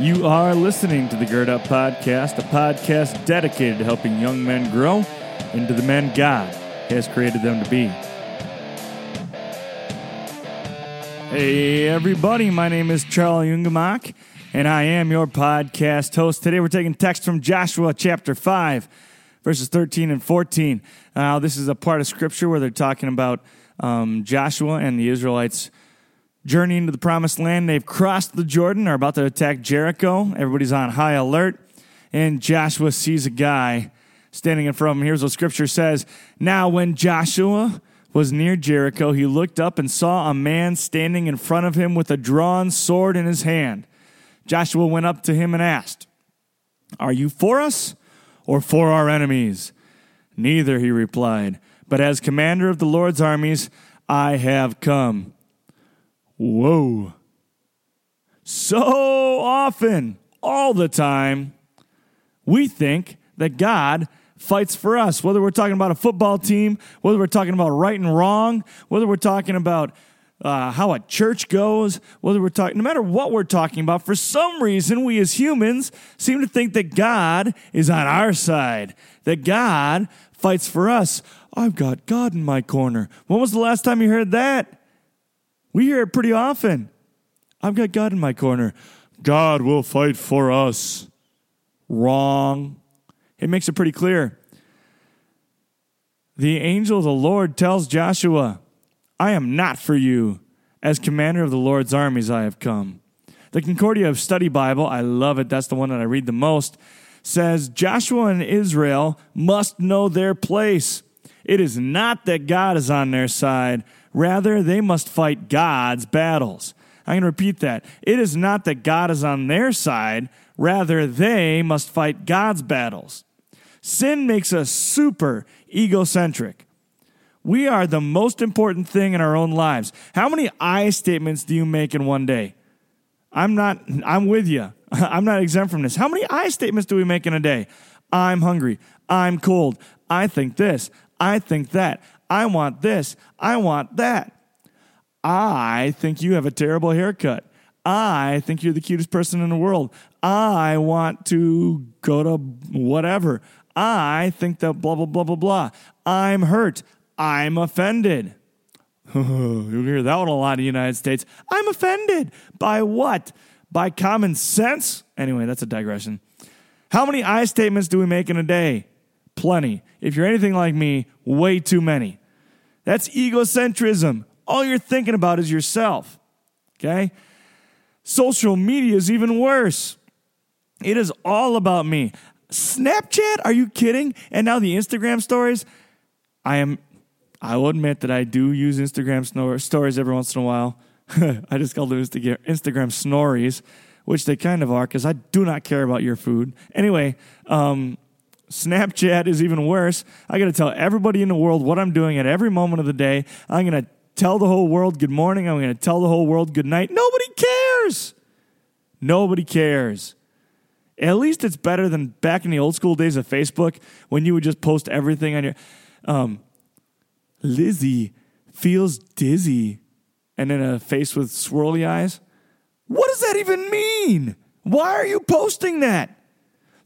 You are listening to the Gird Up Podcast, a podcast dedicated to helping young men grow into the men God has created them to be. Hey, everybody, my name is Charlie Ungemak, and I am your podcast host. Today we're taking text from Joshua chapter 5, verses 13 and 14. Now, this is a part of scripture where they're talking about um, Joshua and the Israelites journey into the promised land. They've crossed the Jordan, are about to attack Jericho. Everybody's on high alert. And Joshua sees a guy standing in front of him. Here's what scripture says Now, when Joshua was near Jericho, he looked up and saw a man standing in front of him with a drawn sword in his hand. Joshua went up to him and asked, Are you for us or for our enemies? Neither, he replied, but as commander of the Lord's armies, I have come. Whoa. So often, all the time, we think that God fights for us, whether we're talking about a football team, whether we're talking about right and wrong, whether we're talking about uh, how a church goes, whether we're talking, no matter what we're talking about, for some reason, we as humans seem to think that God is on our side, that God fights for us. I've got God in my corner. When was the last time you heard that? We hear it pretty often. I've got God in my corner. God will fight for us. Wrong. It makes it pretty clear. The angel of the Lord tells Joshua, I am not for you. As commander of the Lord's armies, I have come. The Concordia of Study Bible, I love it. That's the one that I read the most, says Joshua and Israel must know their place. It is not that God is on their side, Rather, they must fight God's battles. I'm going to repeat that. It is not that God is on their side, rather, they must fight God's battles. Sin makes us super egocentric. We are the most important thing in our own lives. How many I statements do you make in one day? I'm not, I'm with you. I'm not exempt from this. How many I statements do we make in a day? I'm hungry. I'm cold. I think this. I think that. I want this. I want that. I think you have a terrible haircut. I think you're the cutest person in the world. I want to go to whatever. I think that blah, blah, blah, blah, blah. I'm hurt. I'm offended. You'll hear that one a lot in the United States. I'm offended. By what? By common sense? Anyway, that's a digression. How many I statements do we make in a day? Plenty. If you're anything like me, way too many. That's egocentrism. All you're thinking about is yourself. Okay? Social media is even worse. It is all about me. Snapchat? Are you kidding? And now the Instagram stories? I am I will admit that I do use Instagram stories every once in a while. I just call them Instagram snories, which they kind of are because I do not care about your food. Anyway, um, Snapchat is even worse. I got to tell everybody in the world what I'm doing at every moment of the day. I'm going to tell the whole world good morning. I'm going to tell the whole world good night. Nobody cares. Nobody cares. At least it's better than back in the old school days of Facebook when you would just post everything on your. Um, Lizzie feels dizzy and then a face with swirly eyes. What does that even mean? Why are you posting that?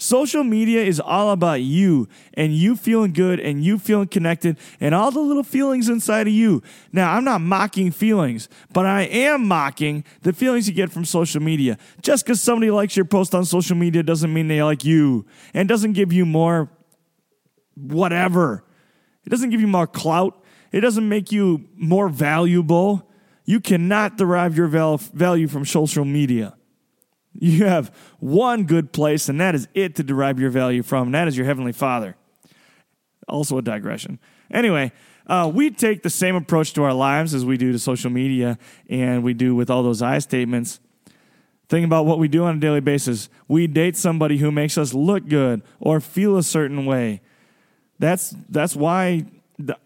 Social media is all about you and you feeling good and you feeling connected and all the little feelings inside of you. Now, I'm not mocking feelings, but I am mocking the feelings you get from social media. Just because somebody likes your post on social media doesn't mean they like you and doesn't give you more whatever. It doesn't give you more clout. It doesn't make you more valuable. You cannot derive your value from social media. You have one good place, and that is it to derive your value from, and that is your Heavenly Father. Also, a digression. Anyway, uh, we take the same approach to our lives as we do to social media, and we do with all those I statements. Think about what we do on a daily basis. We date somebody who makes us look good or feel a certain way. That's that's why.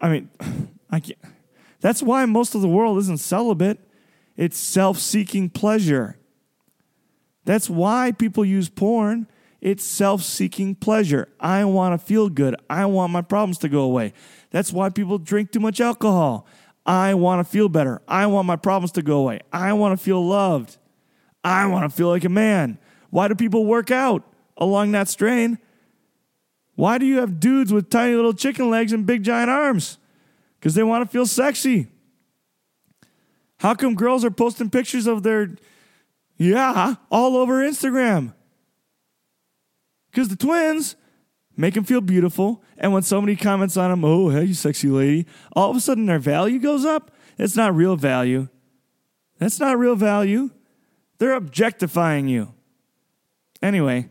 I mean, I can't, that's why most of the world isn't celibate. It's self-seeking pleasure. That's why people use porn. It's self seeking pleasure. I want to feel good. I want my problems to go away. That's why people drink too much alcohol. I want to feel better. I want my problems to go away. I want to feel loved. I want to feel like a man. Why do people work out along that strain? Why do you have dudes with tiny little chicken legs and big giant arms? Because they want to feel sexy. How come girls are posting pictures of their, yeah, all over Instagram? Because the twins make them feel beautiful. And when somebody comments on them, oh, hey, you sexy lady, all of a sudden their value goes up. It's not real value. That's not real value. They're objectifying you. Anyway,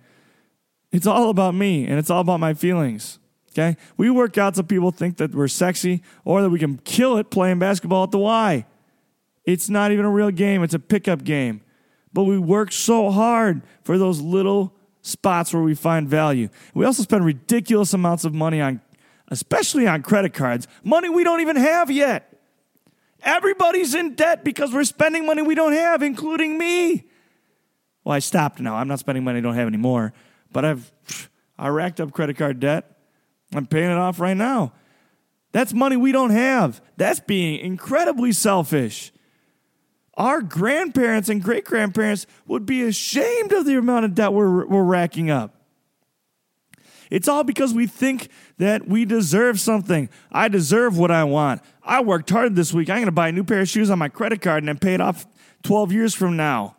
it's all about me and it's all about my feelings. Okay? We work out so people think that we're sexy or that we can kill it playing basketball at the Y. It's not even a real game, it's a pickup game. But we work so hard for those little spots where we find value. We also spend ridiculous amounts of money on, especially on credit cards, money we don't even have yet. Everybody's in debt because we're spending money we don't have, including me. Well, I stopped now. I'm not spending money I don't have anymore. But I've I racked up credit card debt. I'm paying it off right now. That's money we don't have. That's being incredibly selfish. Our grandparents and great grandparents would be ashamed of the amount of debt we're, we're racking up. It's all because we think that we deserve something. I deserve what I want. I worked hard this week. I'm going to buy a new pair of shoes on my credit card and then pay it off 12 years from now.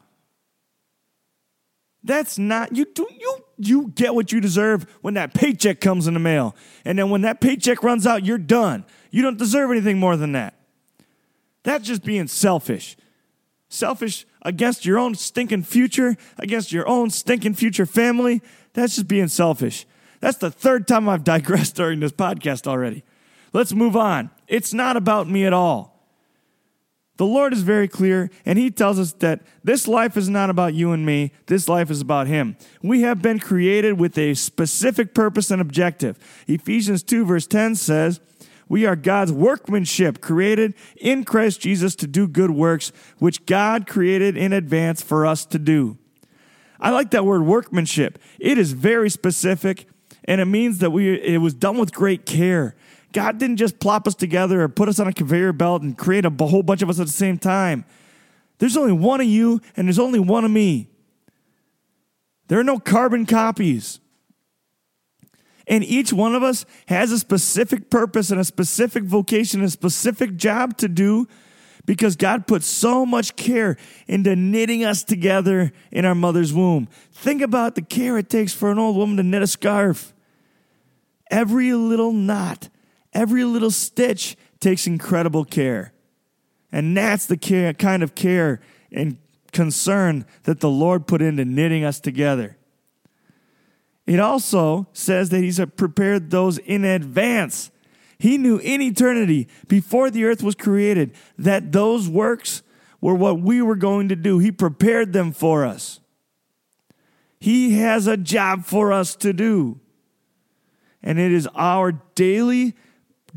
That's not you do you you get what you deserve when that paycheck comes in the mail. And then when that paycheck runs out, you're done. You don't deserve anything more than that. That's just being selfish. Selfish against your own stinking future, against your own stinking future family. That's just being selfish. That's the third time I've digressed during this podcast already. Let's move on. It's not about me at all. The Lord is very clear, and He tells us that this life is not about you and me. This life is about Him. We have been created with a specific purpose and objective. Ephesians 2, verse 10 says, We are God's workmanship, created in Christ Jesus to do good works, which God created in advance for us to do. I like that word workmanship. It is very specific, and it means that we, it was done with great care. God didn't just plop us together or put us on a conveyor belt and create a whole bunch of us at the same time. There's only one of you and there's only one of me. There are no carbon copies. And each one of us has a specific purpose and a specific vocation, a specific job to do because God put so much care into knitting us together in our mother's womb. Think about the care it takes for an old woman to knit a scarf. Every little knot Every little stitch takes incredible care. And that's the care, kind of care and concern that the Lord put into knitting us together. It also says that He's prepared those in advance. He knew in eternity, before the earth was created, that those works were what we were going to do. He prepared them for us. He has a job for us to do. And it is our daily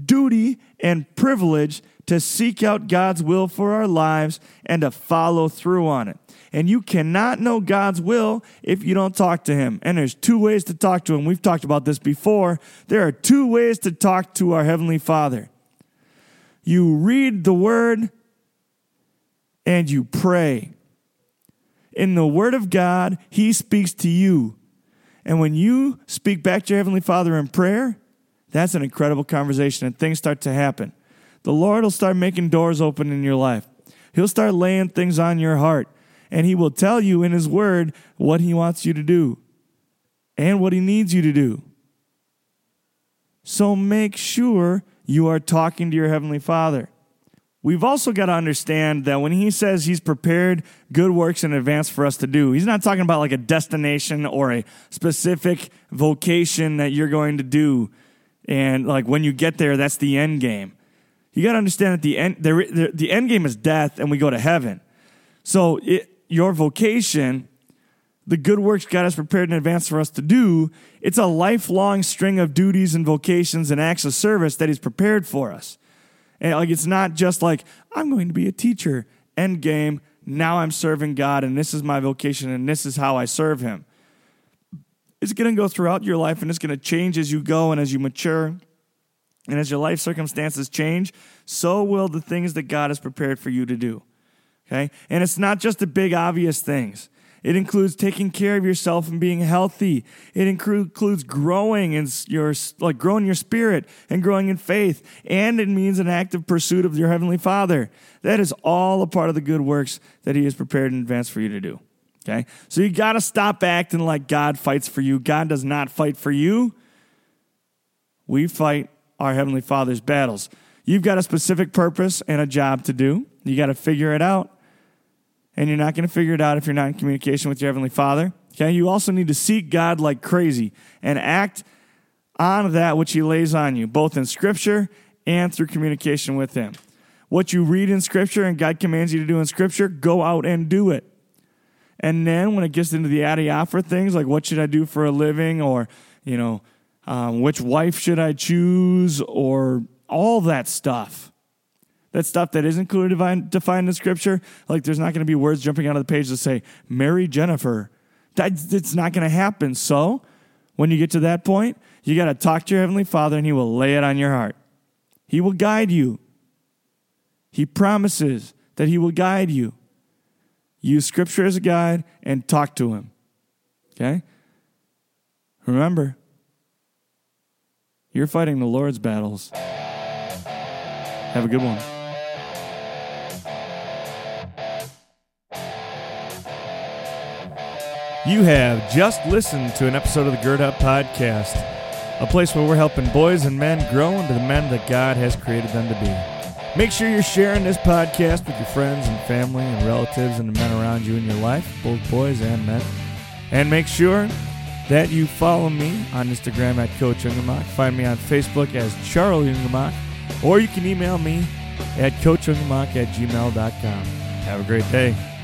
duty and privilege to seek out God's will for our lives and to follow through on it. And you cannot know God's will if you don't talk to Him. And there's two ways to talk to Him. We've talked about this before. There are two ways to talk to our Heavenly Father you read the Word and you pray. In the Word of God, He speaks to you. And when you speak back to your Heavenly Father in prayer, that's an incredible conversation, and things start to happen. The Lord will start making doors open in your life. He'll start laying things on your heart, and He will tell you in His Word what He wants you to do and what He needs you to do. So make sure you are talking to your Heavenly Father. We've also got to understand that when He says He's prepared good works in advance for us to do, He's not talking about like a destination or a specific vocation that you're going to do and like when you get there, that's the end game. You got to understand that the end the, the, end game is death, and we go to heaven. So it, your vocation, the good works God has prepared in advance for us to do, it's a lifelong string of duties and vocations and acts of service that He's prepared for us. And like it's not just like I'm going to be a teacher. End game. Now I'm serving God, and this is my vocation, and this is how I serve Him it's going to go throughout your life and it's going to change as you go and as you mature. And as your life circumstances change, so will the things that God has prepared for you to do. Okay? And it's not just the big obvious things. It includes taking care of yourself and being healthy. It includes growing in your like growing your spirit and growing in faith, and it means an active pursuit of your heavenly Father. That is all a part of the good works that He has prepared in advance for you to do. Okay, so you got to stop acting like God fights for you. God does not fight for you. We fight our heavenly Father's battles. You've got a specific purpose and a job to do. You got to figure it out. And you're not going to figure it out if you're not in communication with your Heavenly Father. Okay, you also need to seek God like crazy and act on that which He lays on you, both in Scripture and through communication with Him. What you read in Scripture and God commands you to do in Scripture, go out and do it. And then when it gets into the adiaphora things, like what should I do for a living, or you know, um, which wife should I choose, or all that stuff. That stuff that isn't clearly defined, defined in Scripture, like there's not going to be words jumping out of the page that say, marry Jennifer. That, it's not going to happen. So, when you get to that point, you got to talk to your Heavenly Father and He will lay it on your heart. He will guide you. He promises that He will guide you. Use Scripture as a guide and talk to Him. Okay? Remember, you're fighting the Lord's battles. Have a good one. You have just listened to an episode of the Gird Up Podcast, a place where we're helping boys and men grow into the men that God has created them to be. Make sure you're sharing this podcast with your friends and family and relatives and the men around you in your life, both boys and men. And make sure that you follow me on Instagram at Coach Ungermach. Find me on Facebook as Charlie Ungermach or you can email me at coachungermach at gmail.com. Have a great day.